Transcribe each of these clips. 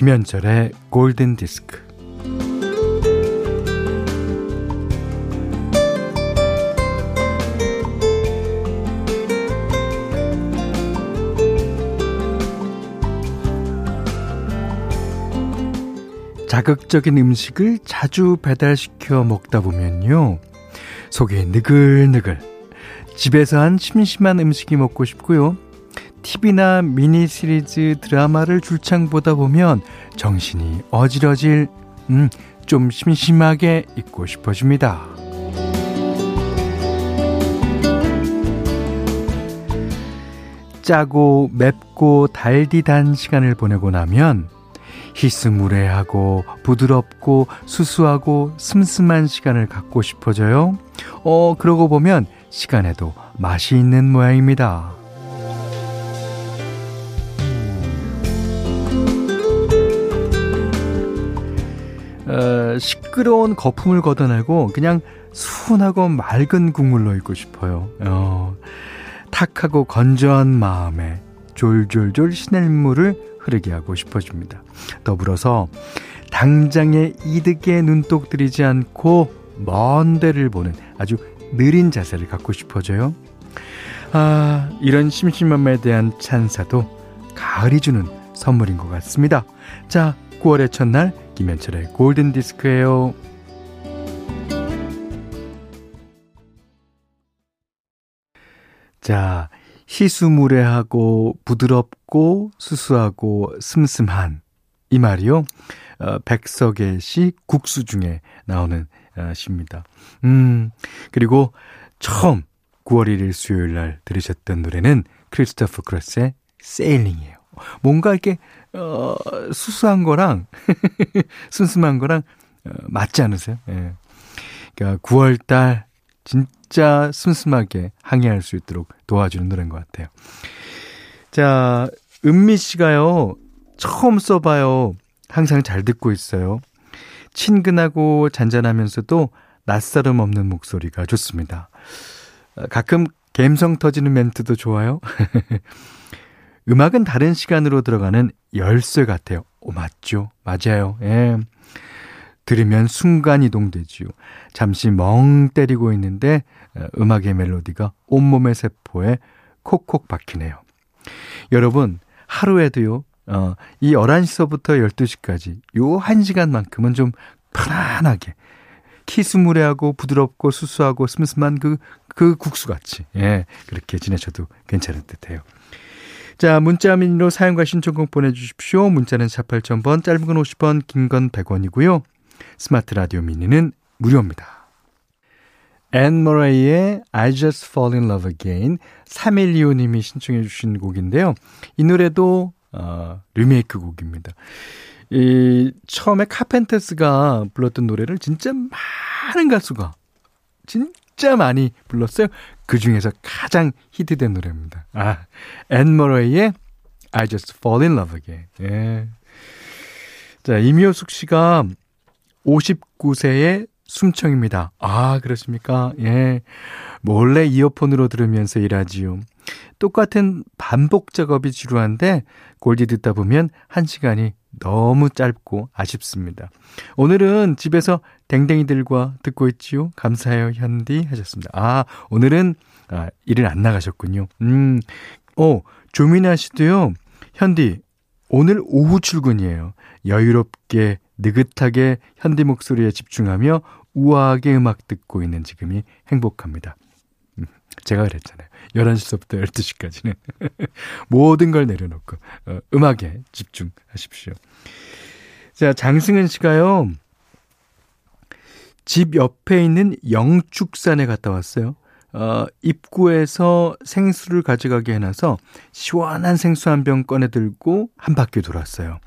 김현철의 골든 디스크. 자극적인 음식을 자주 배달시켜 먹다 보면요. 속이 느글느글. 집에서 한 심심한 음식이 먹고 싶고요. TV나 미니 시리즈 드라마를 줄창 보다 보면 정신이 어질어질, 음, 좀 심심하게 있고 싶어집니다. 짜고 맵고 달디단 시간을 보내고 나면 희스무레하고 부드럽고 수수하고 슴슴한 시간을 갖고 싶어져요. 어, 그러고 보면 시간에도 맛이 있는 모양입니다. 어, 시끄러운 거품을 걷어내고 그냥 순하고 맑은 국물로 있고 싶어요. 어, 탁하고 건조한 마음에 졸졸졸 시냇물을 흐르게 하고 싶어집니다. 더불어서 당장의 이득에 눈독 들이지 않고 먼 데를 보는 아주 느린 자세를 갖고 싶어져요. 아, 이런 심심함에 대한 찬사도 가을이 주는 선물인 것 같습니다. 자, 9월의 첫날 김현철의 골든 디스크예요. 자, 희수무례하고 부드럽고 수수하고 슴슴한 이 말이요. 어, 백석의 시 국수 중에 나오는 어, 시입니다. 음, 그리고 처음 9월 1일 수요일 날 들으셨던 노래는 크리스토퍼 크로스의 세일링이에요. 뭔가 이렇게 어, 수수한 거랑 슴슴한 거랑 어, 맞지 않으세요? 예. 그러니까 9월 달 진짜 슴슴하게 항해할 수 있도록 도와주는 노래인 것 같아요. 자, 은미 씨가요, 처음 써봐요. 항상 잘 듣고 있어요. 친근하고 잔잔하면서도 낯설음 없는 목소리가 좋습니다. 가끔 갬성 터지는 멘트도 좋아요. 음악은 다른 시간으로 들어가는 열쇠 같아요. 오, 맞죠? 맞아요. 예. 들으면 순간 이동되지요. 잠시 멍 때리고 있는데 어, 음악의 멜로디가 온몸의 세포에 콕콕 박히네요. 여러분, 하루에도요, 어, 이 11시서부터 12시까지 요 1시간만큼은 좀 편안하게 히스무레하고 부드럽고 수수하고 슴슴한 그, 그 국수같이, 예, 그렇게 지내셔도 괜찮을 듯 해요. 자, 문자 미니로 사연과 신청곡 보내주십시오. 문자는 48,000번, 짧은 건 50원, 긴 건 100원이고요. 스마트 라디오 미니는 무료입니다. 앤 머레이의 I Just Fall in Love Again 3125님이 신청해 주신 곡인데요. 이 노래도 어, 리메이크 곡입니다. 이 처음에 카펜터스가 불렀던 노래를 진짜 많은 가수가 진짜 많이 불렀어요. 그 중에서 가장 히트된 노래입니다. 아, 앤 머레이의 I Just Fall in Love Again. 예. 자, 이미호숙 씨가 59세의 숨청입니다. 아, 그렇습니까? 예. 몰래 이어폰으로 들으면서 일하지요. 똑같은 반복 작업이 지루한데 골디 듣다 보면 한 시간이 너무 짧고 아쉽습니다. 오늘은 집에서 댕댕이들과 듣고 있지요. 감사해요, 현디 하셨습니다. 아, 오늘은 아, 일을 안 나가셨군요. 음, 어, 조민아 씨도요. 현디, 오늘 오후 출근이에요. 여유롭게 느긋하게 현디 목소리에 집중하며 우아하게 음악 듣고 있는 지금이 행복합니다. 음, 제가 그랬잖아요. 11시부터 12시까지는 모든 걸 내려놓고 어, 음악에 집중하십시오. 자, 장승은 씨가요. 집 옆에 있는 영축산에 갔다 왔어요. 어, 입구에서 생수를 가져가게 해놔서 시원한 생수 한 병 꺼내 들고 한 바퀴 돌았어요.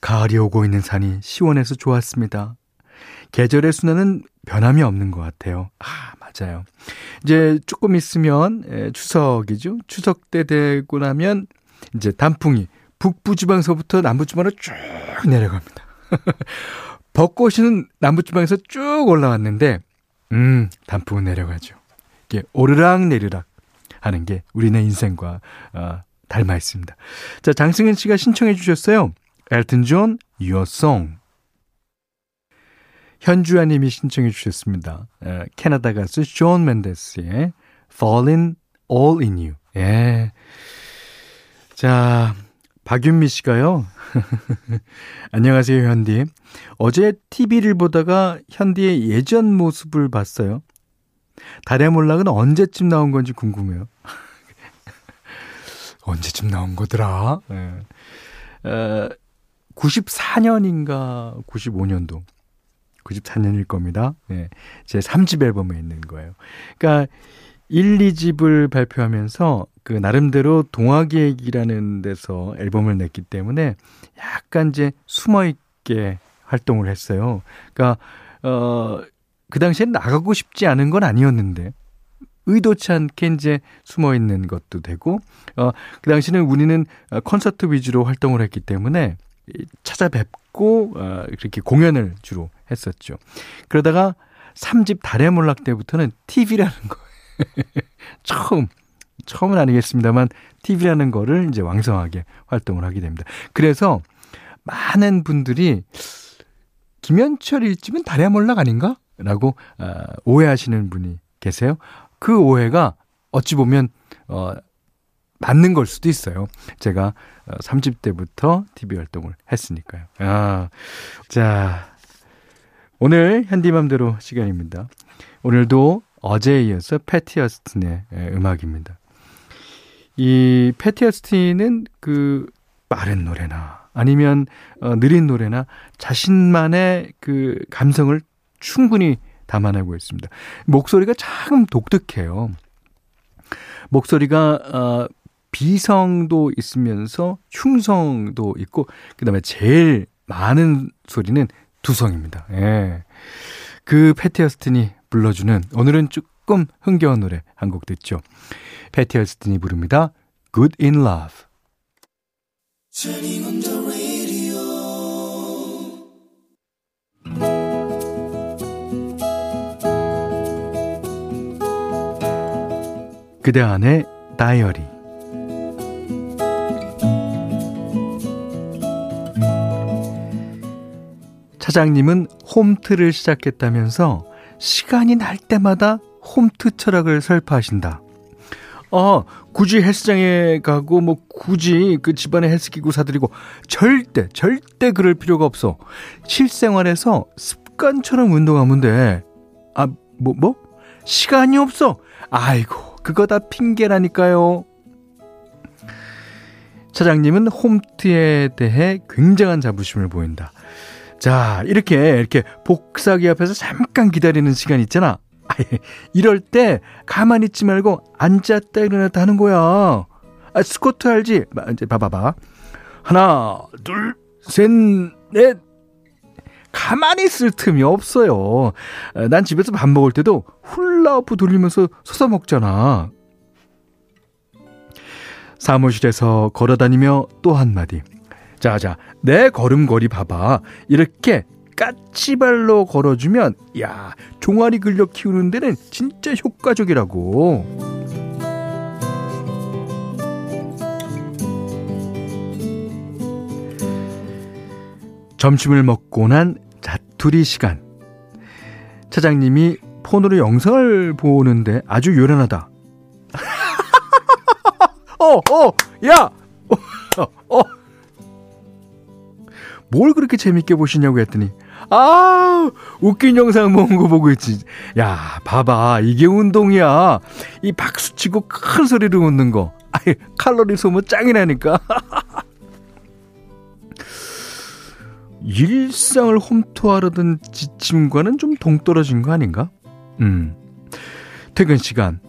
가을이 오고 있는 산이 시원해서 좋았습니다. 계절의 순환은 변함이 없는 것 같아요. 아, 맞아요. 이제 조금 있으면 추석이죠. 추석 때 되고 나면 이제 단풍이 북부 지방서부터 남부 지방으로 쭉 내려갑니다. 벚꽃은 남부 지방에서 쭉 올라왔는데, 음, 단풍은 내려가죠. 이게 오르락 내리락 하는 게 우리네 인생과 어, 닮아 있습니다. 자, 장승현 씨가 신청해 주셨어요. 엘튼 존, Your Song. 현주아 님이 신청해 주셨습니다. 에, 캐나다 가수 숀 멘데스의 Falling All In You. 예. 자, 박윤미 씨가요. 안녕하세요, 현디. 어제 TV를 보다가 현디의 예전 모습을 봤어요. 달의 몰락은 언제쯤 나온 건지 궁금해요. 언제쯤 나온 거더라? 예. 어, 94년인가 95년도. 94년일 겁니다. 네. 제 3집 앨범에 있는 거예요. 그러니까 1, 2집을 발표하면서 그 나름대로 동화계획이라는 데서 앨범을 냈기 때문에 약간 이제 숨어 있게 활동을 했어요. 그러니까 어 그 당시엔 나가고 싶지 않은 건 아니었는데 의도치 않게 이제 숨어 있는 것도 되고 어 그 당시는 우리는 콘서트 위주로 활동을 했기 때문에 찾아뵙고 어, 이렇게 공연을 주로 했었죠. 그러다가 3집 달의 몰락 때부터는 TV라는 거 처음 처음은 아니겠습니다만 TV라는 거를 이제 왕성하게 활동을 하게 됩니다. 그래서 많은 분들이 김현철 일집은 달의 몰락 아닌가? 라고 어, 오해하시는 분이 계세요. 그 오해가 어찌 보면 어 맞는 걸 수도 있어요. 제가 3집 어, 때부터 TV 활동을 했으니까요. 아, 자, 오늘 현디맘대로 시간입니다. 오늘도 어제에 이어서 패티 어스틴의 음악입니다. 이 패티 어스틴은 그 빠른 노래나 아니면 어, 느린 노래나 자신만의 그 감성을 충분히 담아내고 있습니다. 목소리가 참 독특해요. 목소리가 어, 비성도 있으면서 흉성도 있고 그다음에 제일 많은 소리는 두성입니다. 예. 그 패티 어스틴이 불러주는 오늘은 조금 흥겨운 노래 한 곡 듣죠. 패티 어스틴이 부릅니다. Good in Love. 그대 안의 다이어리 차장님은 홈트를 시작했다면서 시간이 날 때마다 홈트 철학을 설파하신다. 아, 굳이 헬스장에 가고 뭐 굳이 그 집안에 헬스기구 사드리고 절대 절대 그럴 필요가 없어. 실생활에서 습관처럼 운동하면 돼. 아, 뭐 뭐? 시간이 없어. 아이고, 그거 다 핑계라니까요. 차장님은 홈트에 대해 굉장한 자부심을 보인다. 자, 이렇게, 이렇게 복사기 앞에서 잠깐 기다리는 시간 있잖아. 이럴 때 가만히 있지 말고 앉았다 일어났다 하는 거야. 아, 스쿼트 알지? 이제 봐봐봐. 하나, 둘, 셋, 넷. 가만히 있을 틈이 없어요. 난 집에서 밥 먹을 때도 훌라후프 돌리면서 서서 먹잖아. 사무실에서 걸어 다니며 또 한마디. 자자 내 걸음걸이 봐봐. 이렇게 까치발로 걸어주면 야 종아리 근력 키우는 데는 진짜 효과적이라고. 점심을 먹고 난 자투리 시간. 차장님이 폰으로 영상을 보는데 아주 요란하다. 어, 어, 야! 어, 어, 뭘 그렇게 재밌게 보시냐고 했더니 아 웃긴 영상 모은 거 보고 있지. 야 봐봐. 이게 운동이야. 이 박수치고 큰 소리로 웃는 거. 아이 칼로리 소모 짱이라니까. 일상을 홈토하려던 지침과는 좀 동떨어진 거 아닌가? 음. 퇴근 시간.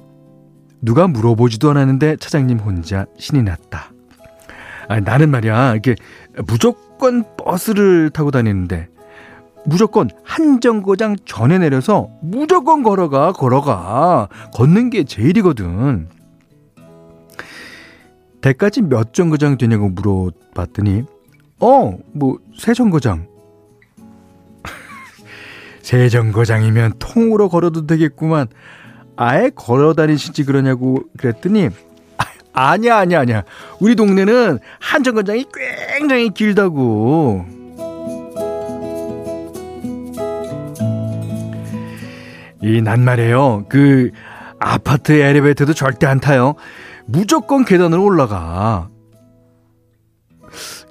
누가 물어보지도 않았는데 차장님 혼자 신이 났다. 아 나는 말이야. 이게 무조건 무조건 버스를 타고 다니는데 무조건 한 정거장 전에 내려서 무조건 걸어가 걸어가. 걷는 게 제일이거든. 대까지 몇 정거장 되냐고 물어봤더니 어 뭐 세 정거장. 세 정거장이면 통으로 걸어도 되겠구만. 아예 걸어 다니시지 그러냐고 그랬더니 아니야, 아니야, 아니야. 우리 동네는 한정거장이 굉장히 길다고. 이, 난 말이에요. 그, 아파트 엘리베이터도 절대 안 타요. 무조건 계단으로 올라가.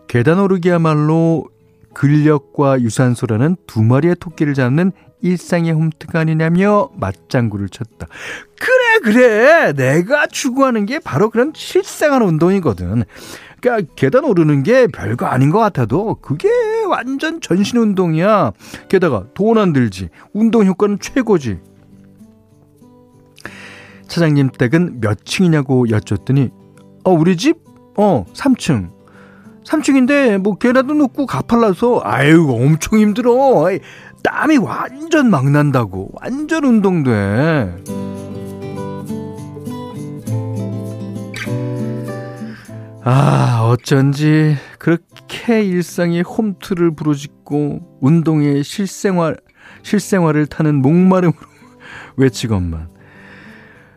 계단 오르기야말로 근력과 유산소라는 두 마리의 토끼를 잡는 일상의 홈트가 아니냐며 맞장구를 쳤다. 그래, 그래. 내가 추구하는 게 바로 그런 실생활 운동이거든. 그러니까 계단 오르는 게 별거 아닌 것 같아도 그게 완전 전신 운동이야. 게다가 돈 안 들지. 운동 효과는 최고지. 차장님 댁은 몇 층이냐고 여쭸더니 어 우리 집? 어 3층 3층인데 뭐 계란도 높고 가팔라서 아유 엄청 힘들어 땀이 완전 막 난다고. 완전 운동돼. 아 어쩐지 그렇게 일상의 홈트를 부르짖고 운동의 실생활 실생활을 타는 목마름으로 외치건만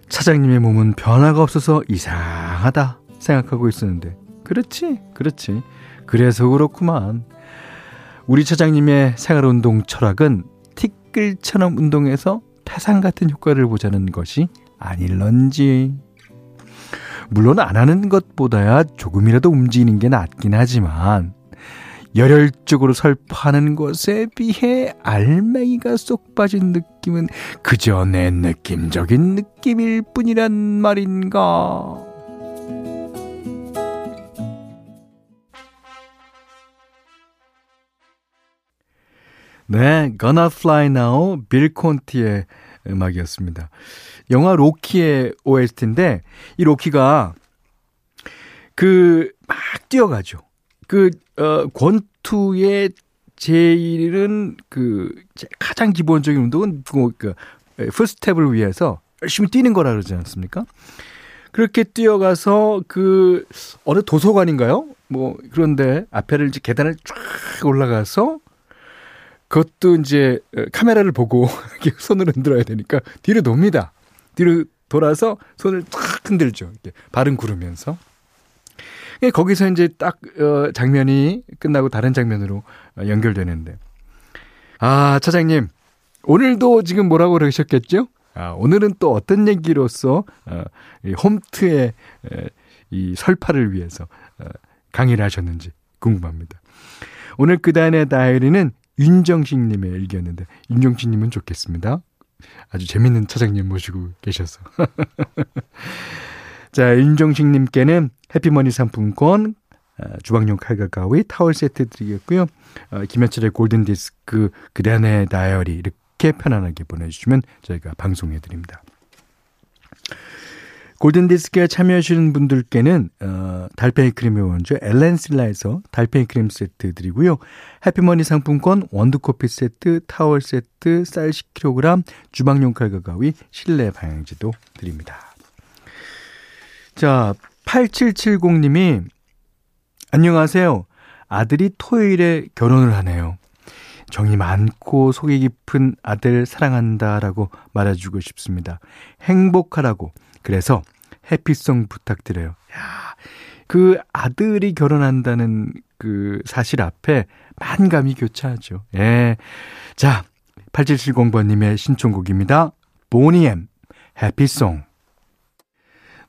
차장님의 몸은 변화가 없어서 이상하다 생각하고 있었는데. 그렇지 그렇지. 그래서 그렇구만 우리 차장님의 생활운동 철학은 티끌처럼 운동해서 태산 같은 효과를 보자는 것이 아닐런지 물론 안 하는 것보다야 조금이라도 움직이는 게 낫긴 하지만 열혈적으로 설파하는 것에 비해 알맹이가 쏙 빠진 느낌은 그저 내 느낌적인 느낌일 뿐이란 말인가. 네, Gonna Fly Now, 빌 콘티의 음악이었습니다. 영화 로키의 OST인데, 이 로키가 그, 막 뛰어가죠. 그, 어, 권투의 제일은 그, 가장 기본적인 운동은 그, 그, 풀스텝을 위해서 열심히 뛰는 거라 그러지 않습니까? 그렇게 뛰어가서 그, 어느 도서관인가요? 뭐, 그런데 앞에를 이제 계단을 쫙 올라가서 그것도 이제 카메라를 보고 손을 흔들어야 되니까 뒤로 돕니다. 뒤로 돌아서 손을 탁 흔들죠. 이렇게 발은 구르면서. 예, 거기서 이제 딱 어, 장면이 끝나고 다른 장면으로 어, 연결되는데 아 차장님 오늘도 지금 뭐라고 그러셨겠죠? 아 오늘은 또 어떤 얘기로서 어, 이 홈트의 에, 이 설파를 위해서 어, 강의를 하셨는지 궁금합니다. 오늘 그단의 다이어리는 윤정식님의 일기였는데 윤정식님은 좋겠습니다. 아주 재밌는 차장님 모시고 계셔서 자, 윤정식님께는 해피머니 상품권, 어, 주방용 칼과 가위, 타월 세트 드리겠고요. 어, 김현철의 골든디스크, 그대안의 다이어리 이렇게 편안하게 보내주시면 저희가 방송해드립니다. 골든디스크에 참여하시는 분들께는 어, 달팽이 크림의 원조 엘렌실라에서 달팽이 크림 세트 드리고요. 해피머니 상품권 원두커피 세트, 타월 세트, 쌀 10kg, 주방용 칼과 가위, 실내 방향지도 드립니다. 자, 8770님이 안녕하세요. 아들이 토요일에 결혼을 하네요. 정이 많고 속이 깊은 아들 사랑한다라고 말해주고 싶습니다. 행복하라고. 그래서 해피송 부탁드려요. 야, 그 아들이 결혼한다는 그 사실 앞에 만감이 교차하죠. 예. 자, 8770번님의 신청곡입니다. 보니엠, 해피송.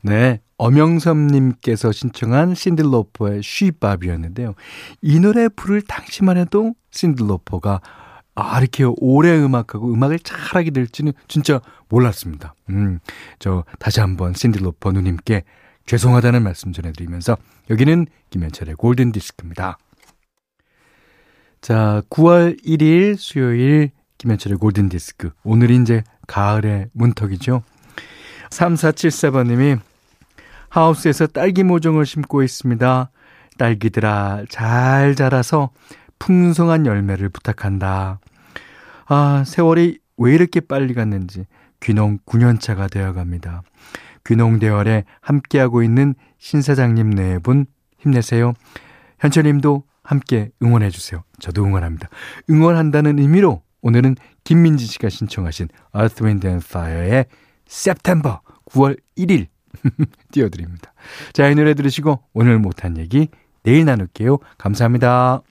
네. 엄영섭님께서 신청한 신들로퍼의 쉬밥이었는데요. 이 노래 부를 당시만 해도 신들로퍼가 아, 이렇게 오래 음악하고 음악을 잘하게 될지는 진짜 몰랐습니다. 음, 저 다시 한번 신들로퍼 누님께 죄송하다는 말씀 전해드리면서 여기는 김현철의 골든 디스크입니다. 자, 9월 1일 수요일 김현철의 골든 디스크. 오늘이 이제 가을의 문턱이죠. 3474번님이 하우스에서 딸기 모종을 심고 있습니다. 딸기들아, 잘 자라서 풍성한 열매를 부탁한다. 아, 세월이 왜 이렇게 빨리 갔는지 귀농 9년차가 되어 갑니다. 귀농 대열에 함께하고 있는 신사장님 네 분 힘내세요. 현철님도 함께 응원해 주세요. 저도 응원합니다. 응원한다는 의미로 오늘은 김민지 씨가 신청하신 Earth, Wind and Fire의 September 9월 1일 띄워드립니다. 자, 이 노래 들으시고 오늘 못한 얘기 내일 나눌게요. 감사합니다.